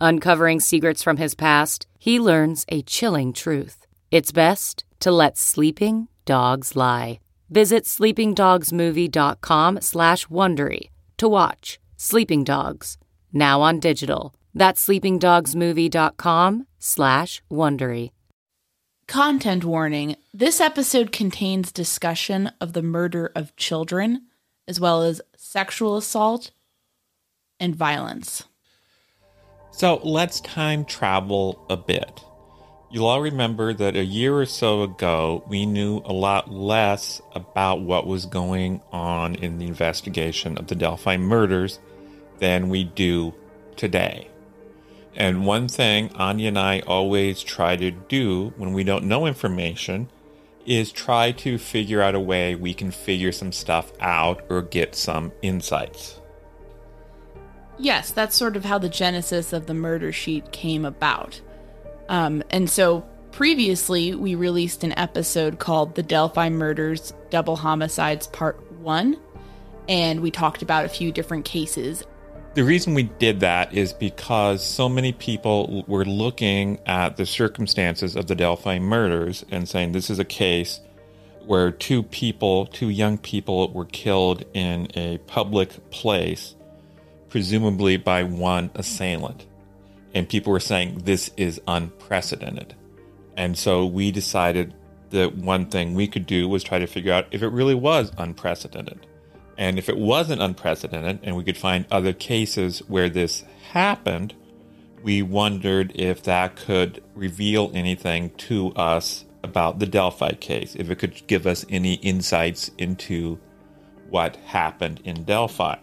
Uncovering secrets from his past, he learns a chilling truth. It's best to let sleeping dogs lie. Visit sleepingdogsmovie.com slash Wondery to watch Sleeping Dogs, now on digital. That's sleepingdogsmovie.com slash Wondery. Content warning this episode contains discussion of the murder of children, as well as sexual assault and violence. So let's time travel a bit. You'll all remember that a year or so ago, we knew a lot less about what was going on in the investigation of the Delphi murders than we do today. And one thing Aine and I always try to do when we don't know information is try to figure out a way we can figure some stuff out or get some insights. Yes, that's sort of how the genesis of the murder sheet came about. Um, and so previously, we released an episode called The Delphi Murders Double Homicides Part 1, and we talked about a few different cases. The reason we did that is because so many people were looking at the circumstances of the Delphi murders and saying this is a case where two people, two young people, were killed in a public place presumably by one assailant. And people were saying this is unprecedented. And so we decided that one thing we could do was try to figure out if it really was unprecedented. And if it wasn't unprecedented and we could find other cases where this happened, we wondered if that could reveal anything to us about the Delphi case, if it could give us any insights into what happened in Delphi.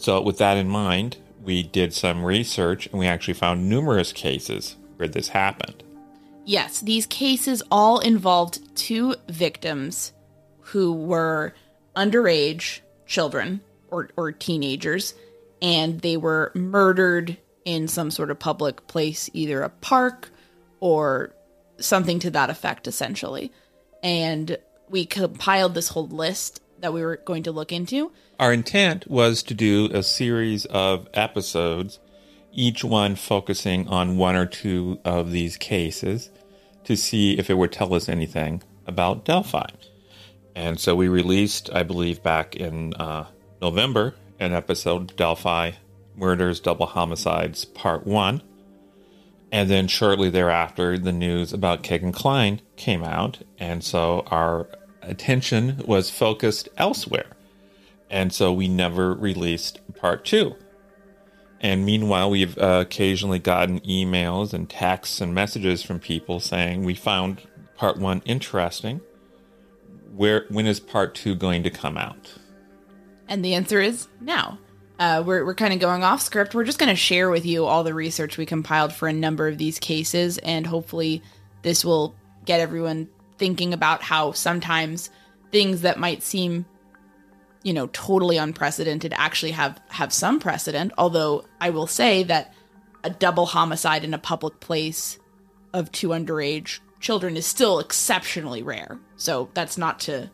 So, with that in mind, we did some research and we actually found numerous cases where this happened. Yes, these cases all involved two victims who were underage children or, or teenagers, and they were murdered in some sort of public place, either a park or something to that effect, essentially. And we compiled this whole list that we were going to look into. Our intent was to do a series of episodes, each one focusing on one or two of these cases to see if it would tell us anything about Delphi. And so we released, I believe, back in uh, November, an episode Delphi Murders, Double Homicides, Part 1. And then shortly thereafter, the news about Kegan Kline came out. And so our attention was focused elsewhere. And so we never released part two. And meanwhile, we've uh, occasionally gotten emails and texts and messages from people saying, We found part one interesting. Where, when is part two going to come out? And the answer is now. Uh, we're we're kind of going off script. We're just going to share with you all the research we compiled for a number of these cases, and hopefully, this will get everyone thinking about how sometimes things that might seem you know totally unprecedented actually have have some precedent. Although i will say that a double homicide in a public place of two underage children is still exceptionally rare. So that's not to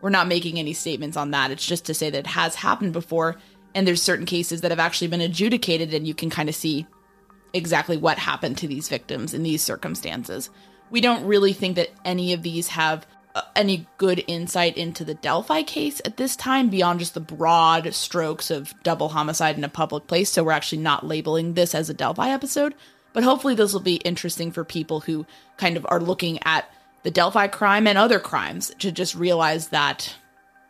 we're not making any statements on that. It's just to say that it has happened before and there's certain cases that have actually been adjudicated and you can kind of see exactly what happened to these victims in these circumstances we don't really think that any of these have uh, any good insight into the Delphi case at this time beyond just the broad strokes of double homicide in a public place. So we're actually not labeling this as a Delphi episode. But hopefully, this will be interesting for people who kind of are looking at the Delphi crime and other crimes to just realize that,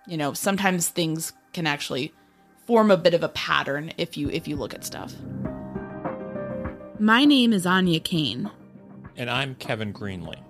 you know, sometimes things can actually form a bit of a pattern if you if you look at stuff. My name is Aine Cain. And I'm Kevin Greenlee.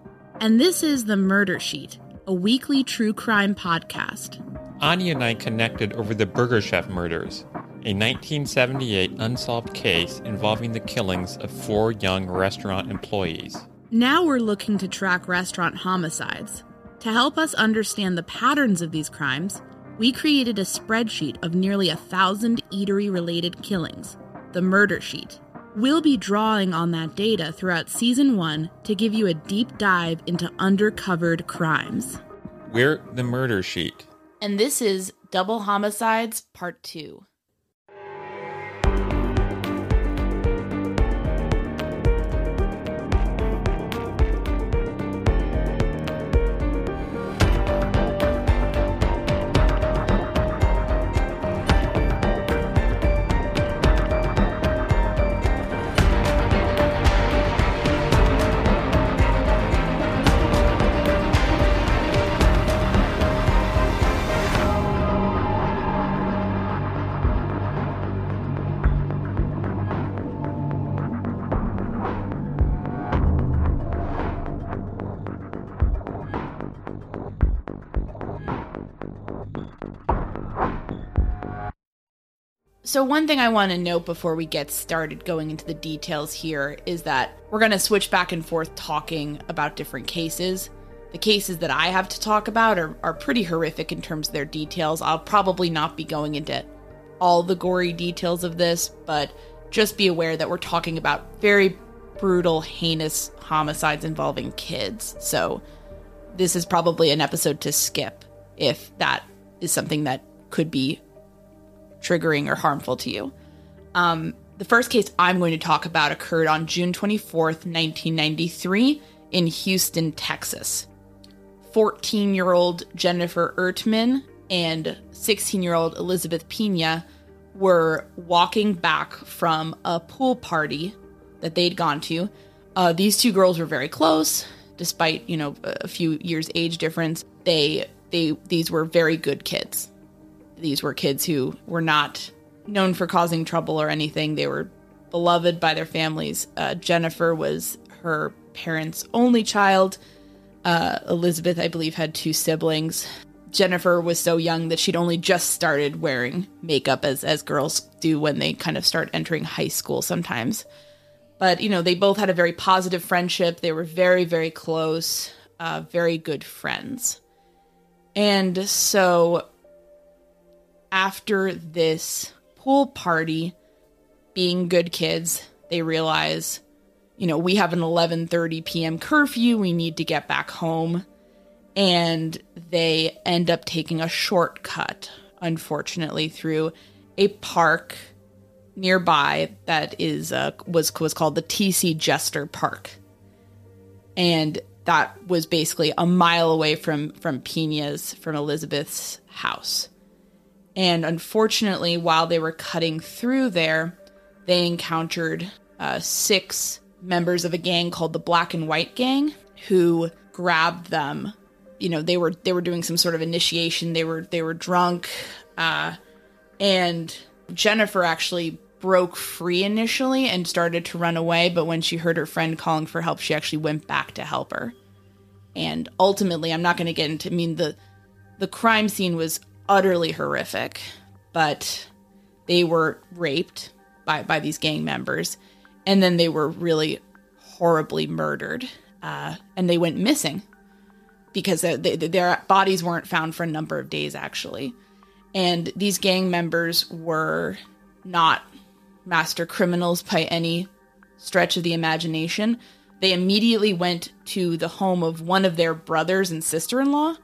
And this is The Murder Sheet, a weekly true crime podcast. Aine and I connected over the Burger Chef murders, a 1978 unsolved case involving the killings of four young restaurant employees. Now we're looking to track restaurant homicides. To help us understand the patterns of these crimes, we created a spreadsheet of nearly a thousand eatery related killings, the Murder Sheet. We'll be drawing on that data throughout season one to give you a deep dive into undercovered crimes. We're the murder sheet. And this is Double Homicides Part 2. So, one thing I want to note before we get started going into the details here is that we're going to switch back and forth talking about different cases. The cases that I have to talk about are, are pretty horrific in terms of their details. I'll probably not be going into all the gory details of this, but just be aware that we're talking about very brutal, heinous homicides involving kids. So, this is probably an episode to skip if that is something that could be triggering or harmful to you. Um, the first case I'm going to talk about occurred on June 24th, 1993, in Houston, Texas. 14 year old Jennifer Ertman and 16 year old Elizabeth Pena were walking back from a pool party that they'd gone to. Uh, these two girls were very close, despite you know a few years age difference. They they these were very good kids these were kids who were not known for causing trouble or anything. They were beloved by their families. Uh, Jennifer was her parents' only child. Uh, Elizabeth, I believe, had two siblings. Jennifer was so young that she'd only just started wearing makeup as as girls do when they kind of start entering high school sometimes. But you know, they both had a very positive friendship. They were very very close, uh, very good friends. And so after this pool party, being good kids, they realize you know, we have an 11:30 p.m. curfew. We need to get back home. And they end up taking a shortcut, unfortunately, through a park nearby that is uh, was was called the TC Jester Park. And that was basically a mile away from from Pena's from Elizabeth's house. And unfortunately, while they were cutting through there, they encountered uh, six members of a gang called the Black and White Gang who grabbed them. You know, they were they were doing some sort of initiation. They were they were drunk, uh, and Jennifer actually broke free initially and started to run away. But when she heard her friend calling for help, she actually went back to help her. And ultimately, I'm not going to get into. I mean the the crime scene was utterly horrific, but they were raped by by these gang members and then they were really horribly murdered, uh, and they went missing because they, they, their bodies weren't found for a number of days, actually. And these gang members were not master criminals by any stretch of the imagination. They immediately went to the home of one of their brothers and sister in law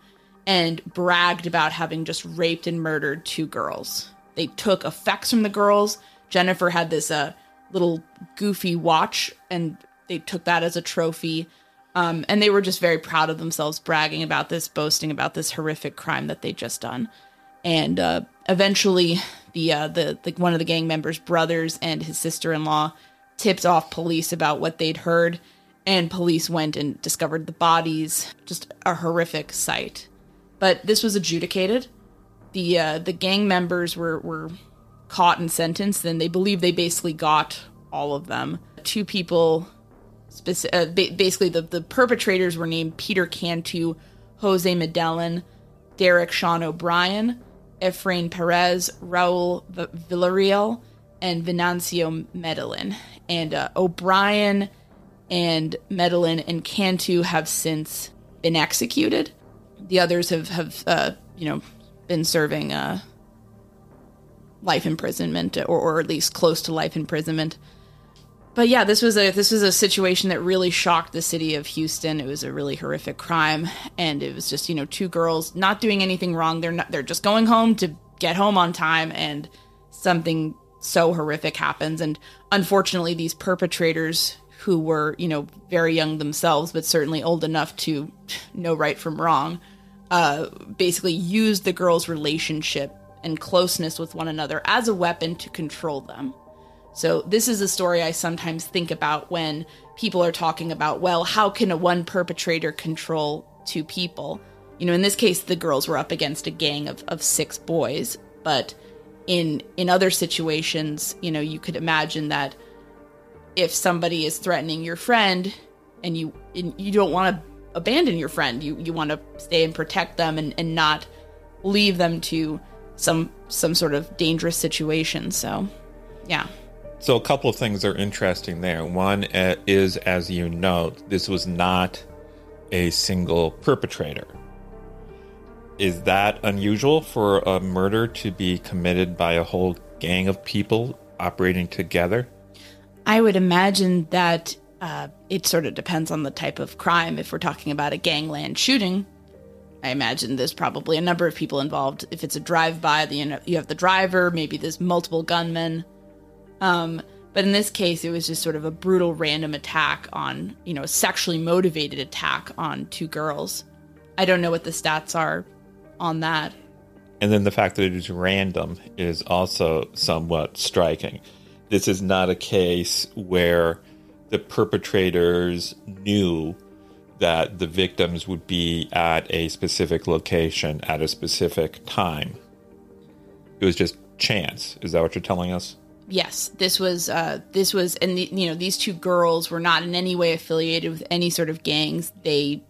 and bragged about having just raped and murdered two girls. They took effects from the girls. Jennifer had this uh, little goofy watch and they took that as a trophy. Um, and they were just very proud of themselves, bragging about this, boasting about this horrific crime that they'd just done. And uh, eventually, the, uh, the the one of the gang members' brothers and his sister in law tipped off police about what they'd heard, and police went and discovered the bodies. Just a horrific sight. But this was adjudicated. The uh, the gang members were were caught and sentenced, then they believe they basically got all of them. Two people, speci- uh, ba- basically the, the perpetrators were named Peter Cantu, Jose Medellin, Derek Sean O'Brien, Efrain Perez, Raul v- Villarreal, and Venancio Medellin. And uh, O'Brien and Medellin and Cantu have since been executed. The others have, have uh, you know, been serving uh, life imprisonment or, or at least close to life imprisonment. But yeah, this was a this was a situation that really shocked the city of Houston. It was a really horrific crime, and it was just you know two girls not doing anything wrong. They're not they're just going home to get home on time, and something so horrific happens. And unfortunately, these perpetrators who were you know very young themselves, but certainly old enough to know right from wrong, uh, basically used the girls' relationship and closeness with one another as a weapon to control them. So, this is a story I sometimes think about when people are talking about, well, how can a one perpetrator control two people? You know, in this case, the girls were up against a gang of, of six boys, but in in other situations, you know, you could imagine that if somebody is threatening your friend and you and you don't want to abandon your friend, you you want to stay and protect them and, and not leave them to some some sort of dangerous situation. So, yeah. So a couple of things are interesting there. One uh, is, as you note, this was not a single perpetrator. Is that unusual for a murder to be committed by a whole gang of people operating together? I would imagine that uh, it sort of depends on the type of crime. If we're talking about a gangland shooting, I imagine there's probably a number of people involved. If it's a drive-by, you know, you have the driver, maybe there's multiple gunmen. Um, but in this case, it was just sort of a brutal random attack on, you know, sexually motivated attack on two girls. I don't know what the stats are on that. And then the fact that it is random is also somewhat striking. This is not a case where the perpetrators knew that the victims would be at a specific location at a specific time. It was just chance. Is that what you're telling us? Yes, this was uh, this was, and the, you know, these two girls were not in any way affiliated with any sort of gangs. They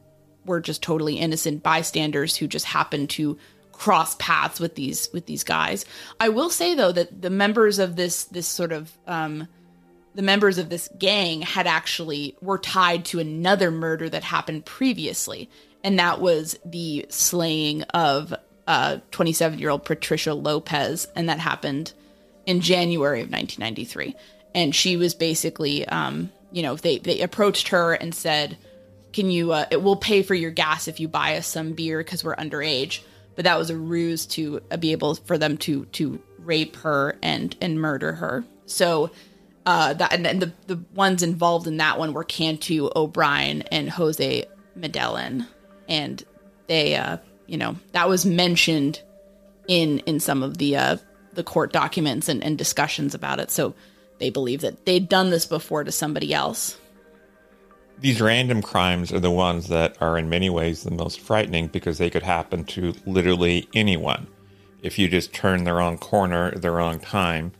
were just totally innocent bystanders who just happened to cross paths with these with these guys. I will say though that the members of this this sort of um, the members of this gang had actually were tied to another murder that happened previously, and that was the slaying of uh 27 year old Patricia Lopez, and that happened in January of 1993. And she was basically, um, you know, they they approached her and said, "Can you? Uh, it will pay for your gas if you buy us some beer because we're underage." But that was a ruse to uh, be able for them to to rape her and and murder her. So uh, that and, and the the ones involved in that one were Cantu O'Brien and Jose Medellin, and they uh, you know that was mentioned in in some of the uh, the court documents and, and discussions about it. So they believe that they'd done this before to somebody else. These random crimes are the ones that are in many ways the most frightening because they could happen to literally anyone. If you just turn the wrong corner at the wrong time,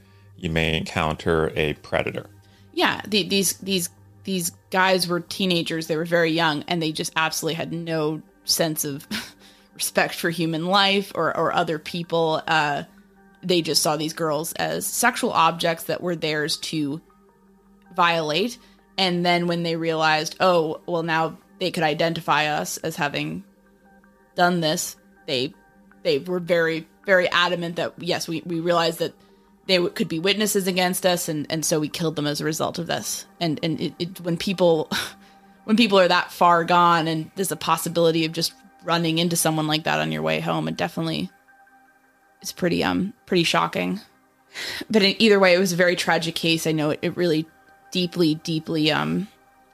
you may encounter a predator. Yeah, the, these these these guys were teenagers. They were very young, and they just absolutely had no sense of respect for human life or or other people. Uh, they just saw these girls as sexual objects that were theirs to violate. And then when they realized, oh, well, now they could identify us as having done this, they they were very very adamant that yes, we we realized that they could be witnesses against us, and and so we killed them as a result of this. And and it, it, when people when people are that far gone, and there's a possibility of just running into someone like that on your way home, it definitely is pretty um pretty shocking. But in either way, it was a very tragic case. I know it, it really deeply deeply um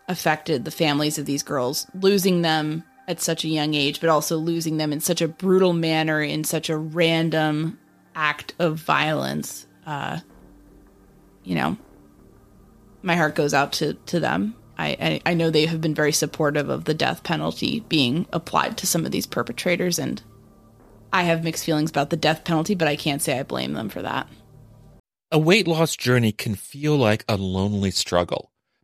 affected the families of these girls, losing them at such a young age, but also losing them in such a brutal manner, in such a random act of violence. Uh, you know, my heart goes out to to them. I, I, I know they have been very supportive of the death penalty being applied to some of these perpetrators, and I have mixed feelings about the death penalty, but I can't say I blame them for that. A weight loss journey can feel like a lonely struggle,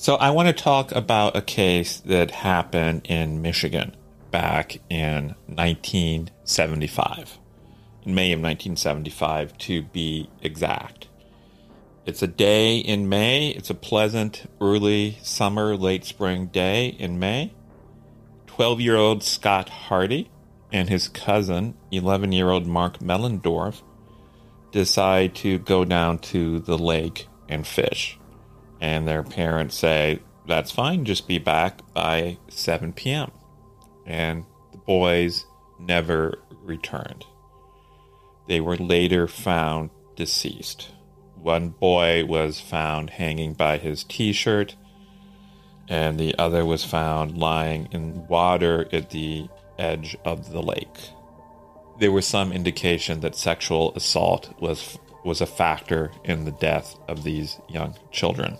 So I want to talk about a case that happened in Michigan back in 1975, in May of 1975 to be exact. It's a day in May. It's a pleasant early summer, late spring day in May. 12 year old Scott Hardy and his cousin, 11 year old Mark Mellendorf, decide to go down to the lake and fish. And their parents say, That's fine, just be back by 7 p.m. And the boys never returned. They were later found deceased. One boy was found hanging by his t shirt, and the other was found lying in water at the edge of the lake. There was some indication that sexual assault was was a factor in the death of these young children.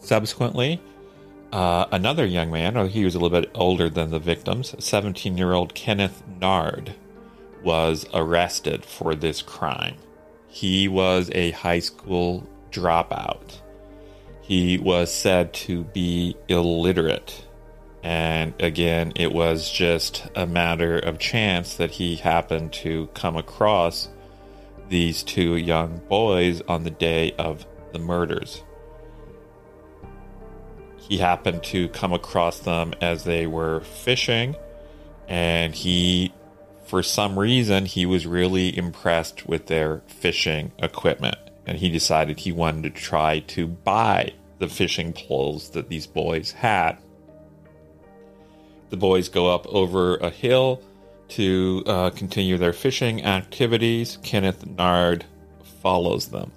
Subsequently, uh, another young man, or he was a little bit older than the victims, 17 year old Kenneth Nard, was arrested for this crime. He was a high school dropout. He was said to be illiterate. And again, it was just a matter of chance that he happened to come across these two young boys on the day of the murders. He happened to come across them as they were fishing, and he, for some reason, he was really impressed with their fishing equipment, and he decided he wanted to try to buy the fishing poles that these boys had. The boys go up over a hill to uh, continue their fishing activities. Kenneth Nard follows them.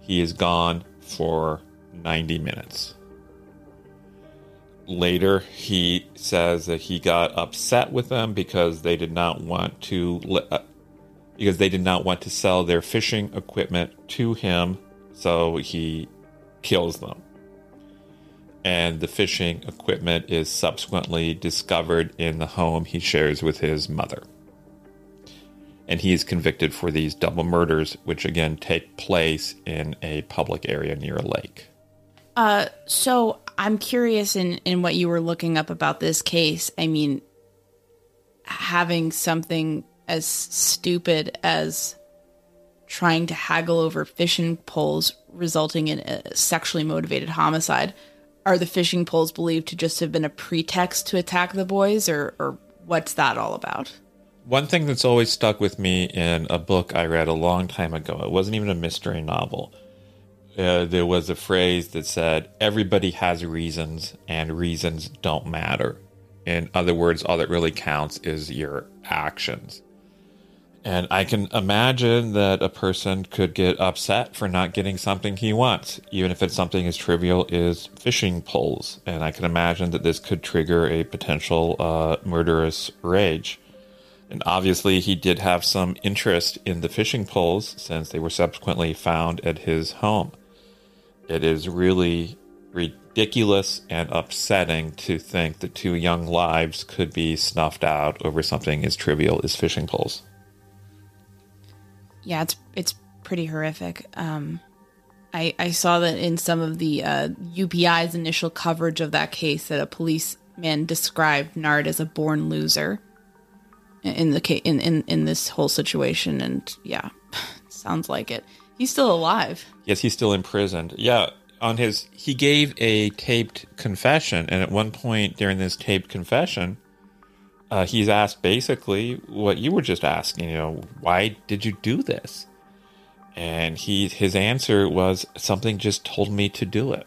He is gone for 90 minutes. Later, he says that he got upset with them because they did not want to uh, because they did not want to sell their fishing equipment to him, so he kills them and the fishing equipment is subsequently discovered in the home he shares with his mother. And he is convicted for these double murders, which again take place in a public area near a lake. Uh, so I'm curious in, in what you were looking up about this case. I mean, having something as stupid as trying to haggle over fishing poles resulting in a sexually motivated homicide are the fishing poles believed to just have been a pretext to attack the boys, or, or what's that all about? One thing that's always stuck with me in a book I read a long time ago, it wasn't even a mystery novel. Uh, there was a phrase that said, Everybody has reasons, and reasons don't matter. In other words, all that really counts is your actions. And I can imagine that a person could get upset for not getting something he wants, even if it's something as trivial as fishing poles. And I can imagine that this could trigger a potential uh, murderous rage. And obviously, he did have some interest in the fishing poles since they were subsequently found at his home. It is really ridiculous and upsetting to think that two young lives could be snuffed out over something as trivial as fishing poles yeah, it's it's pretty horrific. Um, I I saw that in some of the uh, UPI's initial coverage of that case that a policeman described Nard as a born loser in the in, in in this whole situation, and yeah, sounds like it. He's still alive. Yes, he's still imprisoned. Yeah, on his he gave a taped confession, and at one point during this taped confession, uh, he's asked basically what you were just asking. You know, why did you do this? And he his answer was something just told me to do it.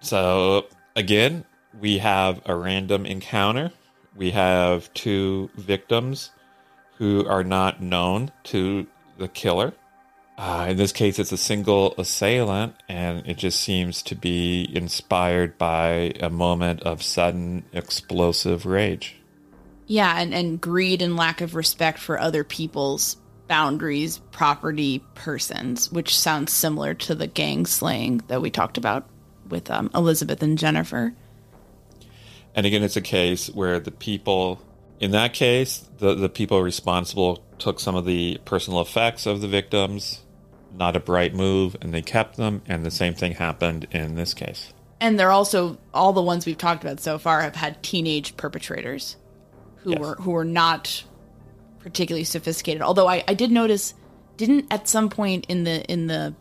So again, we have a random encounter. We have two victims who are not known to the killer. Uh, in this case, it's a single assailant, and it just seems to be inspired by a moment of sudden explosive rage. Yeah, and, and greed and lack of respect for other people's boundaries, property, persons, which sounds similar to the gang slaying that we talked about with um, Elizabeth and Jennifer. And again, it's a case where the people, in that case, the, the people responsible took some of the personal effects of the victims not a bright move, and they kept them. And the same thing happened in this case. And they're also all the ones we've talked about so far have had teenage perpetrators who yes. were who were not particularly sophisticated. Although I, I did notice, didn't at some point in the in the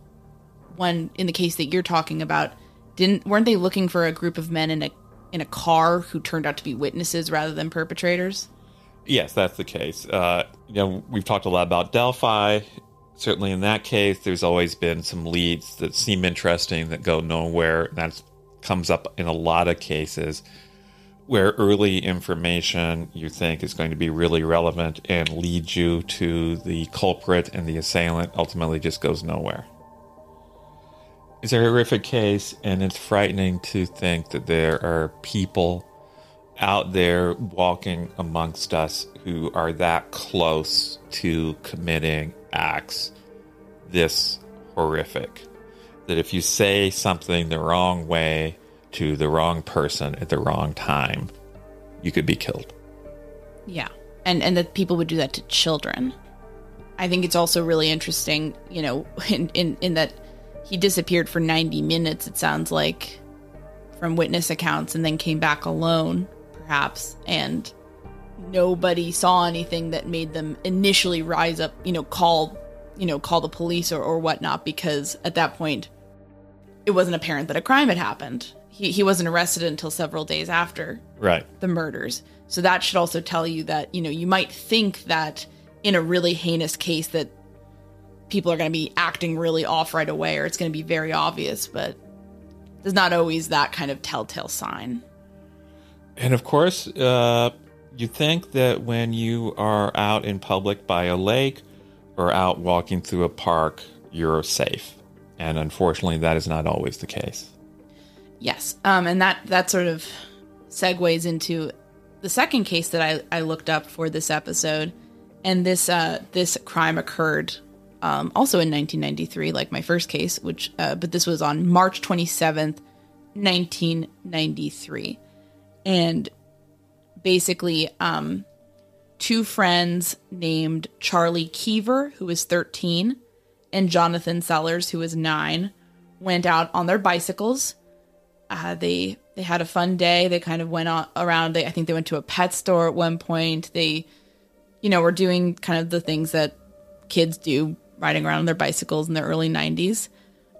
one in the case that you're talking about, didn't weren't they looking for a group of men in a in a car who turned out to be witnesses rather than perpetrators? Yes, that's the case. Uh, you know, we've talked a lot about Delphi. Certainly, in that case, there's always been some leads that seem interesting that go nowhere. That comes up in a lot of cases where early information you think is going to be really relevant and lead you to the culprit and the assailant ultimately just goes nowhere. It's a horrific case, and it's frightening to think that there are people out there walking amongst us who are that close to committing acts this horrific. That if you say something the wrong way to the wrong person at the wrong time, you could be killed. Yeah. And and that people would do that to children. I think it's also really interesting, you know, in, in, in that he disappeared for 90 minutes, it sounds like, from witness accounts, and then came back alone perhaps, and nobody saw anything that made them initially rise up, you know, call, you know, call the police or, or whatnot, because at that point, it wasn't apparent that a crime had happened. He, he wasn't arrested until several days after right the murders. So that should also tell you that, you know, you might think that in a really heinous case that people are going to be acting really off right away or it's going to be very obvious, but there's not always that kind of telltale sign. And of course, uh, you think that when you are out in public by a lake or out walking through a park, you're safe. And unfortunately, that is not always the case. Yes. Um, and that, that sort of segues into the second case that I, I looked up for this episode. And this, uh, this crime occurred um, also in 1993, like my first case, which, uh, but this was on March 27th, 1993 and basically um, two friends named Charlie Keever, who was 13, and Jonathan Sellers, who was nine, went out on their bicycles. Uh, they they had a fun day. They kind of went on, around. They, I think they went to a pet store at one point. They, you know, were doing kind of the things that kids do, riding around on their bicycles in the early 90s.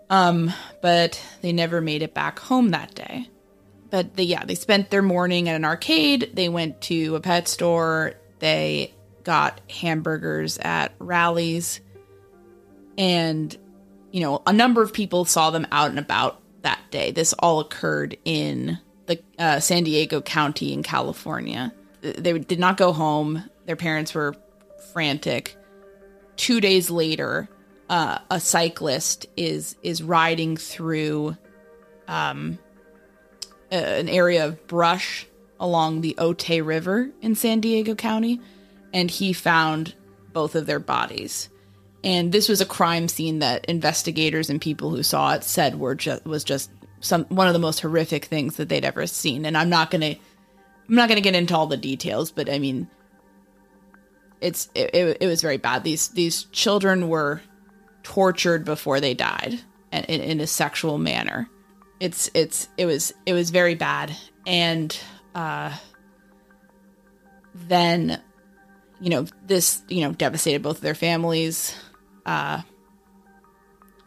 Um, but they never made it back home that day but they, yeah, they spent their morning at an arcade. They went to a pet store. They got hamburgers at Rally's. And, you know, a number of people saw them out and about that day. This all occurred in the uh, San Diego County in California. They did not go home. Their parents were frantic. Two days later, uh, a cyclist is is riding through um, uh, an area of brush along the Otay River in San Diego County, and he found both of their bodies. And this was a crime scene that investigators and people who saw it said were just was just some one of the most horrific things that they'd ever seen. And I'm not gonna I'm not gonna get into all the details, but I mean, it's it, it, it was very bad. These these children were tortured before they died, and in, in a sexual manner it's it's it was it was very bad. And uh then you know this you know devastated both of their families. Uh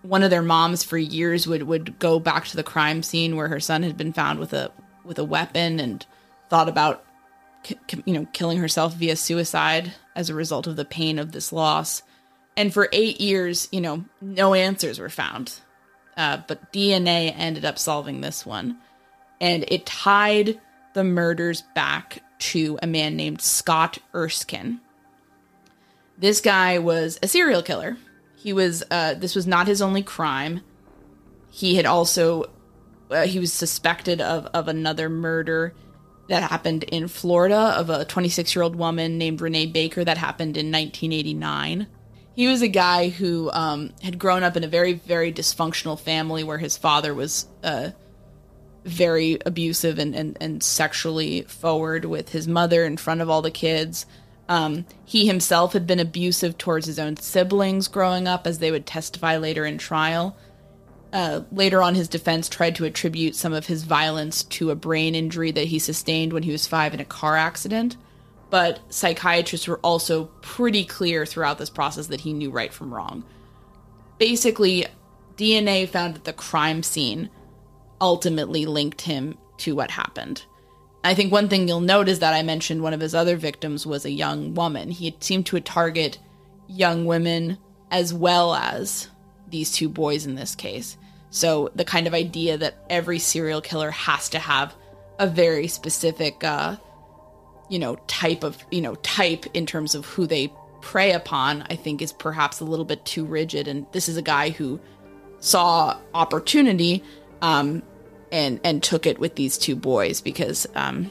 one of their moms for years would would go back to the crime scene where her son had been found with a with a weapon and thought about you know killing herself via suicide as a result of the pain of this loss. And for 8 years you know no answers were found uh, but DNA ended up solving this one. And it tied the murders back to a man named Scott Erskine. This guy was a serial killer. He was, uh, this was not his only crime. He had also, uh, he was suspected of, of another murder that happened in Florida of a 26 year old woman named Renee Baker that happened in 1989 he was a guy who um, had grown up in a very very dysfunctional family where his father was uh, very abusive and, and, and sexually forward with his mother in front of all the kids. Um, he himself had been abusive towards his own siblings growing up as they would testify later in trial. Uh, later on his defense tried to attribute some of his violence to a brain injury that he sustained when he was five in a car accident but psychiatrists were also pretty clear throughout this process that he knew right from wrong. Basically, DNA found at the crime scene ultimately linked him to what happened. I think one thing you'll note is that I mentioned one of his other victims was a young woman. He seemed to target young women as well as these two boys in this case. So the kind of idea that every serial killer has to have a very specific, uh, you know, type of, you know, type in terms of who they prey upon, I think is perhaps a little bit too rigid. And this is a guy who saw opportunity um, and and took it with these two boys because um,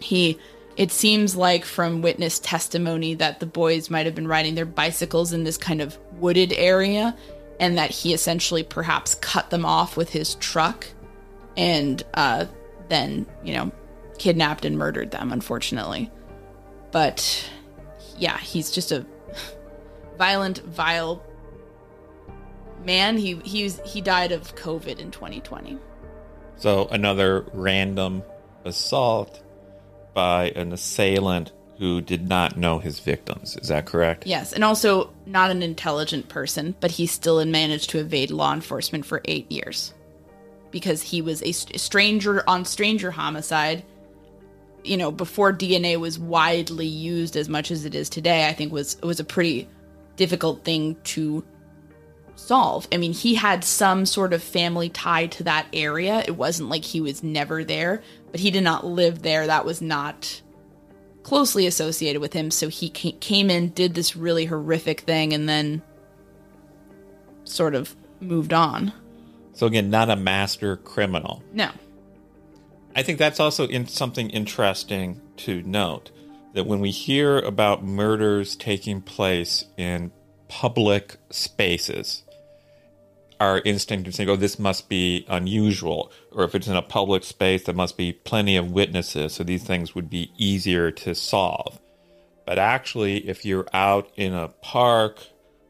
he. It seems like from witness testimony that the boys might have been riding their bicycles in this kind of wooded area, and that he essentially perhaps cut them off with his truck, and uh, then you know kidnapped and murdered them. Unfortunately, but yeah, he's just a violent, vile man. He he's he died of COVID in 2020. So another random assault by an assailant who did not know his victims. Is that correct? Yes, and also not an intelligent person, but he still managed to evade law enforcement for eight years because he was a stranger on stranger homicide you know, before DNA was widely used as much as it is today, I think was was a pretty difficult thing to solve. I mean, he had some sort of family tie to that area. It wasn't like he was never there, but he did not live there. That was not closely associated with him. So he came in, did this really horrific thing, and then sort of moved on. So again, not a master criminal. No. I think that's also in something interesting to note that when we hear about murders taking place in public spaces, our instinct is to go, oh, this must be unusual. Or if it's in a public space, there must be plenty of witnesses, so these things would be easier to solve. But actually, if you're out in a park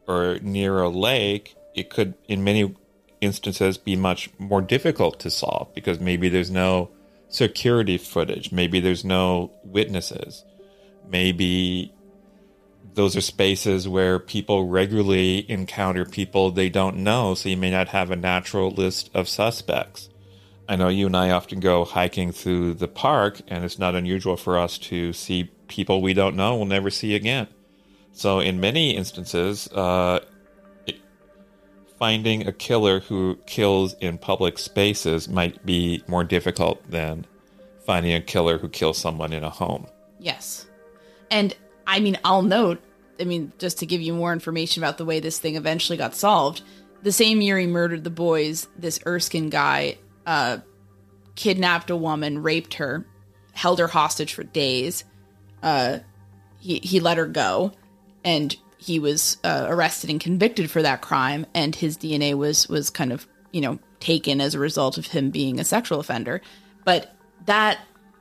or near a lake, it could, in many instances, be much more difficult to solve because maybe there's no security footage. Maybe there's no witnesses. Maybe those are spaces where people regularly encounter people they don't know, so you may not have a natural list of suspects. I know you and I often go hiking through the park, and it's not unusual for us to see people we don't know we'll never see again. So, in many instances, uh, finding a killer who kills in public spaces might be more difficult than finding a killer who kills someone in a home. Yes. And I mean, I'll note, I mean, just to give you more information about the way this thing eventually got solved, the same year he murdered the boys, this Erskine guy uh, kidnapped a woman, raped her, held her hostage for days. Uh, he, he let her go, and he was uh, arrested and convicted for that crime, and his DNA was was kind of you know taken as a result of him being a sexual offender. But that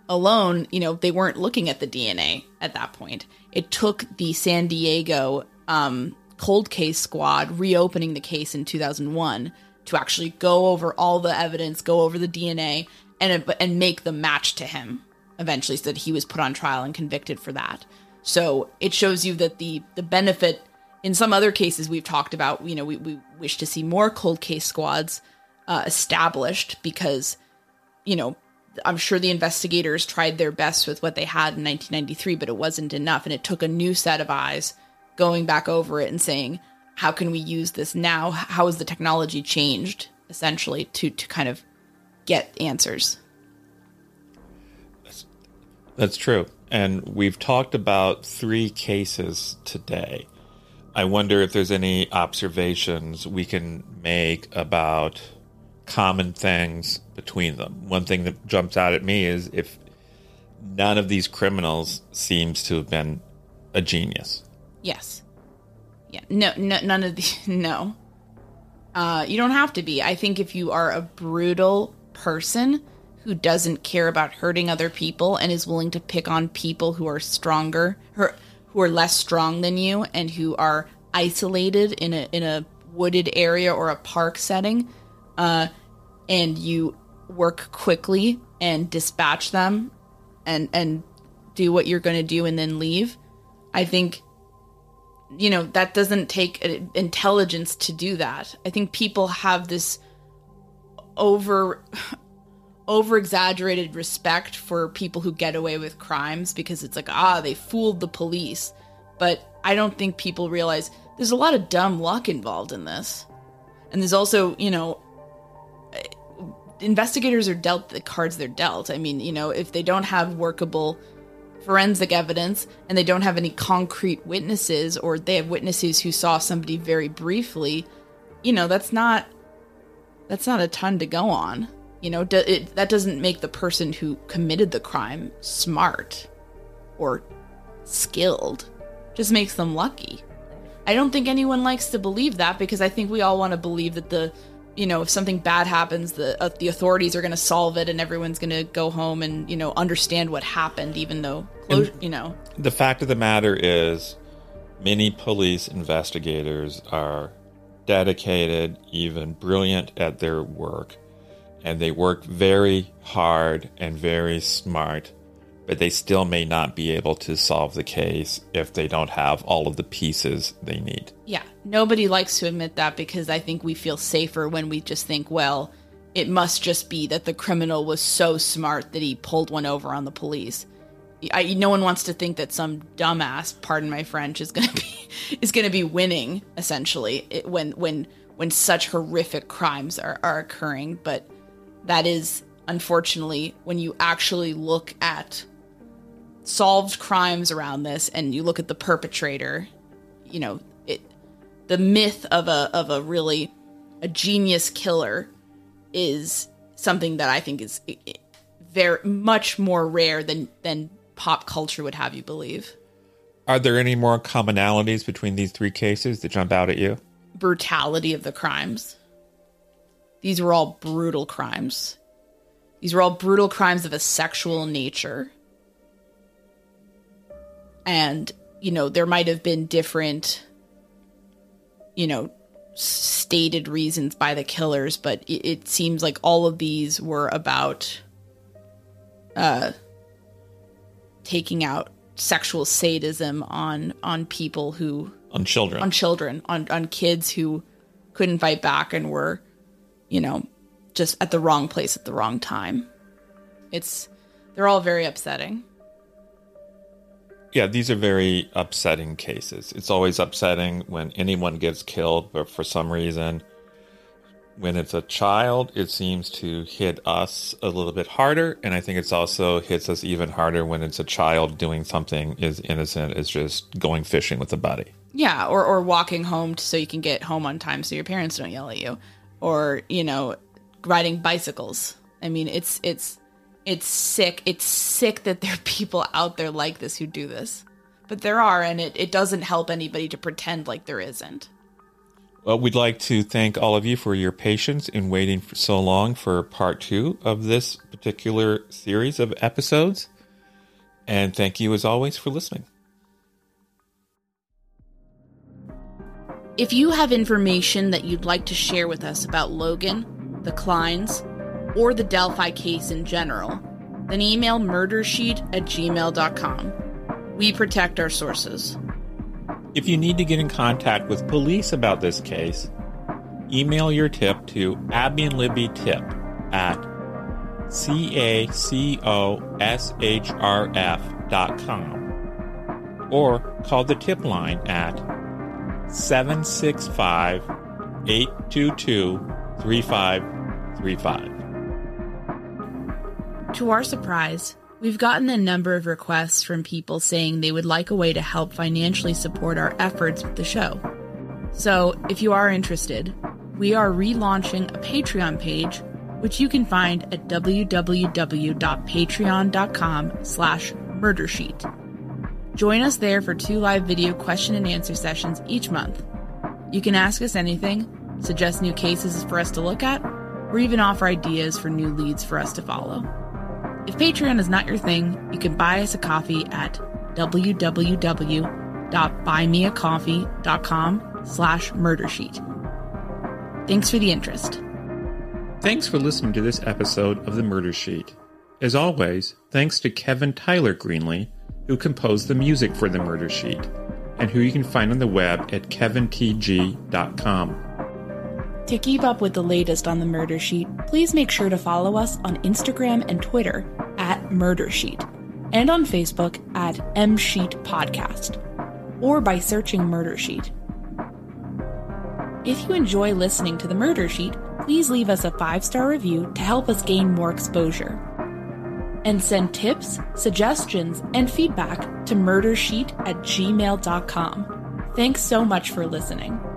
alone, you know, they weren't looking at the DNA at that point. It took the San Diego um, cold case squad reopening the case in 2001 to actually go over all the evidence, go over the DNA, and and make the match to him. Eventually, so that he was put on trial and convicted for that. So it shows you that the the benefit in some other cases we've talked about. You know, we, we wish to see more cold case squads uh, established because you know I'm sure the investigators tried their best with what they had in 1993, but it wasn't enough. And it took a new set of eyes going back over it and saying, how can we use this now? How has the technology changed essentially to, to kind of get answers? That's, that's true. And we've talked about three cases today. I wonder if there's any observations we can make about common things between them. One thing that jumps out at me is if none of these criminals seems to have been a genius. Yes. Yeah. No. no none of the. No. Uh, you don't have to be. I think if you are a brutal person who doesn't care about hurting other people and is willing to pick on people who are stronger, who are less strong than you, and who are isolated in a in a wooded area or a park setting, uh, and you work quickly and dispatch them and and do what you're going to do and then leave. I think you know that doesn't take intelligence to do that. I think people have this over over exaggerated respect for people who get away with crimes because it's like, ah, they fooled the police. But I don't think people realize there's a lot of dumb luck involved in this. And there's also, you know, investigators are dealt the cards they're dealt. I mean, you know, if they don't have workable forensic evidence and they don't have any concrete witnesses or they have witnesses who saw somebody very briefly, you know, that's not that's not a ton to go on. You know, do, it, that doesn't make the person who committed the crime smart or skilled. Just makes them lucky. I don't think anyone likes to believe that because I think we all want to believe that the you know, if something bad happens, the uh, the authorities are going to solve it, and everyone's going to go home and you know understand what happened, even though closure, you know. The fact of the matter is, many police investigators are dedicated, even brilliant at their work, and they work very hard and very smart but they still may not be able to solve the case if they don't have all of the pieces they need. Yeah, nobody likes to admit that because I think we feel safer when we just think, well, it must just be that the criminal was so smart that he pulled one over on the police. I, no one wants to think that some dumbass, pardon my French, is gonna be is gonna be winning essentially when when when such horrific crimes are, are occurring. But that is unfortunately when you actually look at solved crimes around this and you look at the perpetrator, you know, it the myth of a of a really a genius killer is something that I think is very much more rare than than pop culture would have you believe. Are there any more commonalities between these three cases that jump out at you? Brutality of the crimes. These were all brutal crimes. These were all brutal crimes of a sexual nature. And you know there might have been different you know stated reasons by the killers but it, it seems like all of these were about uh taking out sexual sadism on on people who on children. On children. On on kids who couldn't fight back and were you know just at the wrong place at the wrong time it's they're all very upsetting yeah, these are very upsetting cases. It's always upsetting when anyone gets killed, but for some reason, when it's a child, it seems to hit us a little bit harder. And I think it's also hits us even harder when it's a child doing something as innocent as just going fishing with a buddy. Yeah, or, or walking home so you can get home on time so your parents don't yell at you. Or, you know, riding bicycles. I mean, it's it's it's sick. It's sick that there are people out there like this who do this. But there are, and it, it doesn't help anybody to pretend like there isn't. Well, we'd like to thank all of you for your patience in waiting for so long for part two of this particular series of episodes. And thank you, as always, for listening. If you have information that you'd like to share with us about Logan, the Kleins, or the Delphi case in general, then email murdersheet at gmail.com. We protect our sources. If you need to get in contact with police about this case, email your tip to Abby and Libby Tip at C-A-C-O-S-H-R-F dot com or call the tip line at 765 822 3535. To our surprise, we've gotten a number of requests from people saying they would like a way to help financially support our efforts with the show. So, if you are interested, we are relaunching a Patreon page, which you can find at www.patreon.com slash murdersheet. Join us there for two live video question and answer sessions each month. You can ask us anything, suggest new cases for us to look at, or even offer ideas for new leads for us to follow. If Patreon is not your thing, you can buy us a coffee at www.buymeacoffee.com slash murdersheet. Thanks for the interest. Thanks for listening to this episode of The Murder Sheet. As always, thanks to Kevin Tyler Greenlee, who composed the music for The Murder Sheet, and who you can find on the web at kevintg.com. To keep up with the latest on the murder sheet, please make sure to follow us on Instagram and Twitter at Murder Sheet and on Facebook at M Sheet Podcast or by searching Murder Sheet. If you enjoy listening to the Murder Sheet, please leave us a five star review to help us gain more exposure. And send tips, suggestions, and feedback to murdersheet at gmail.com. Thanks so much for listening.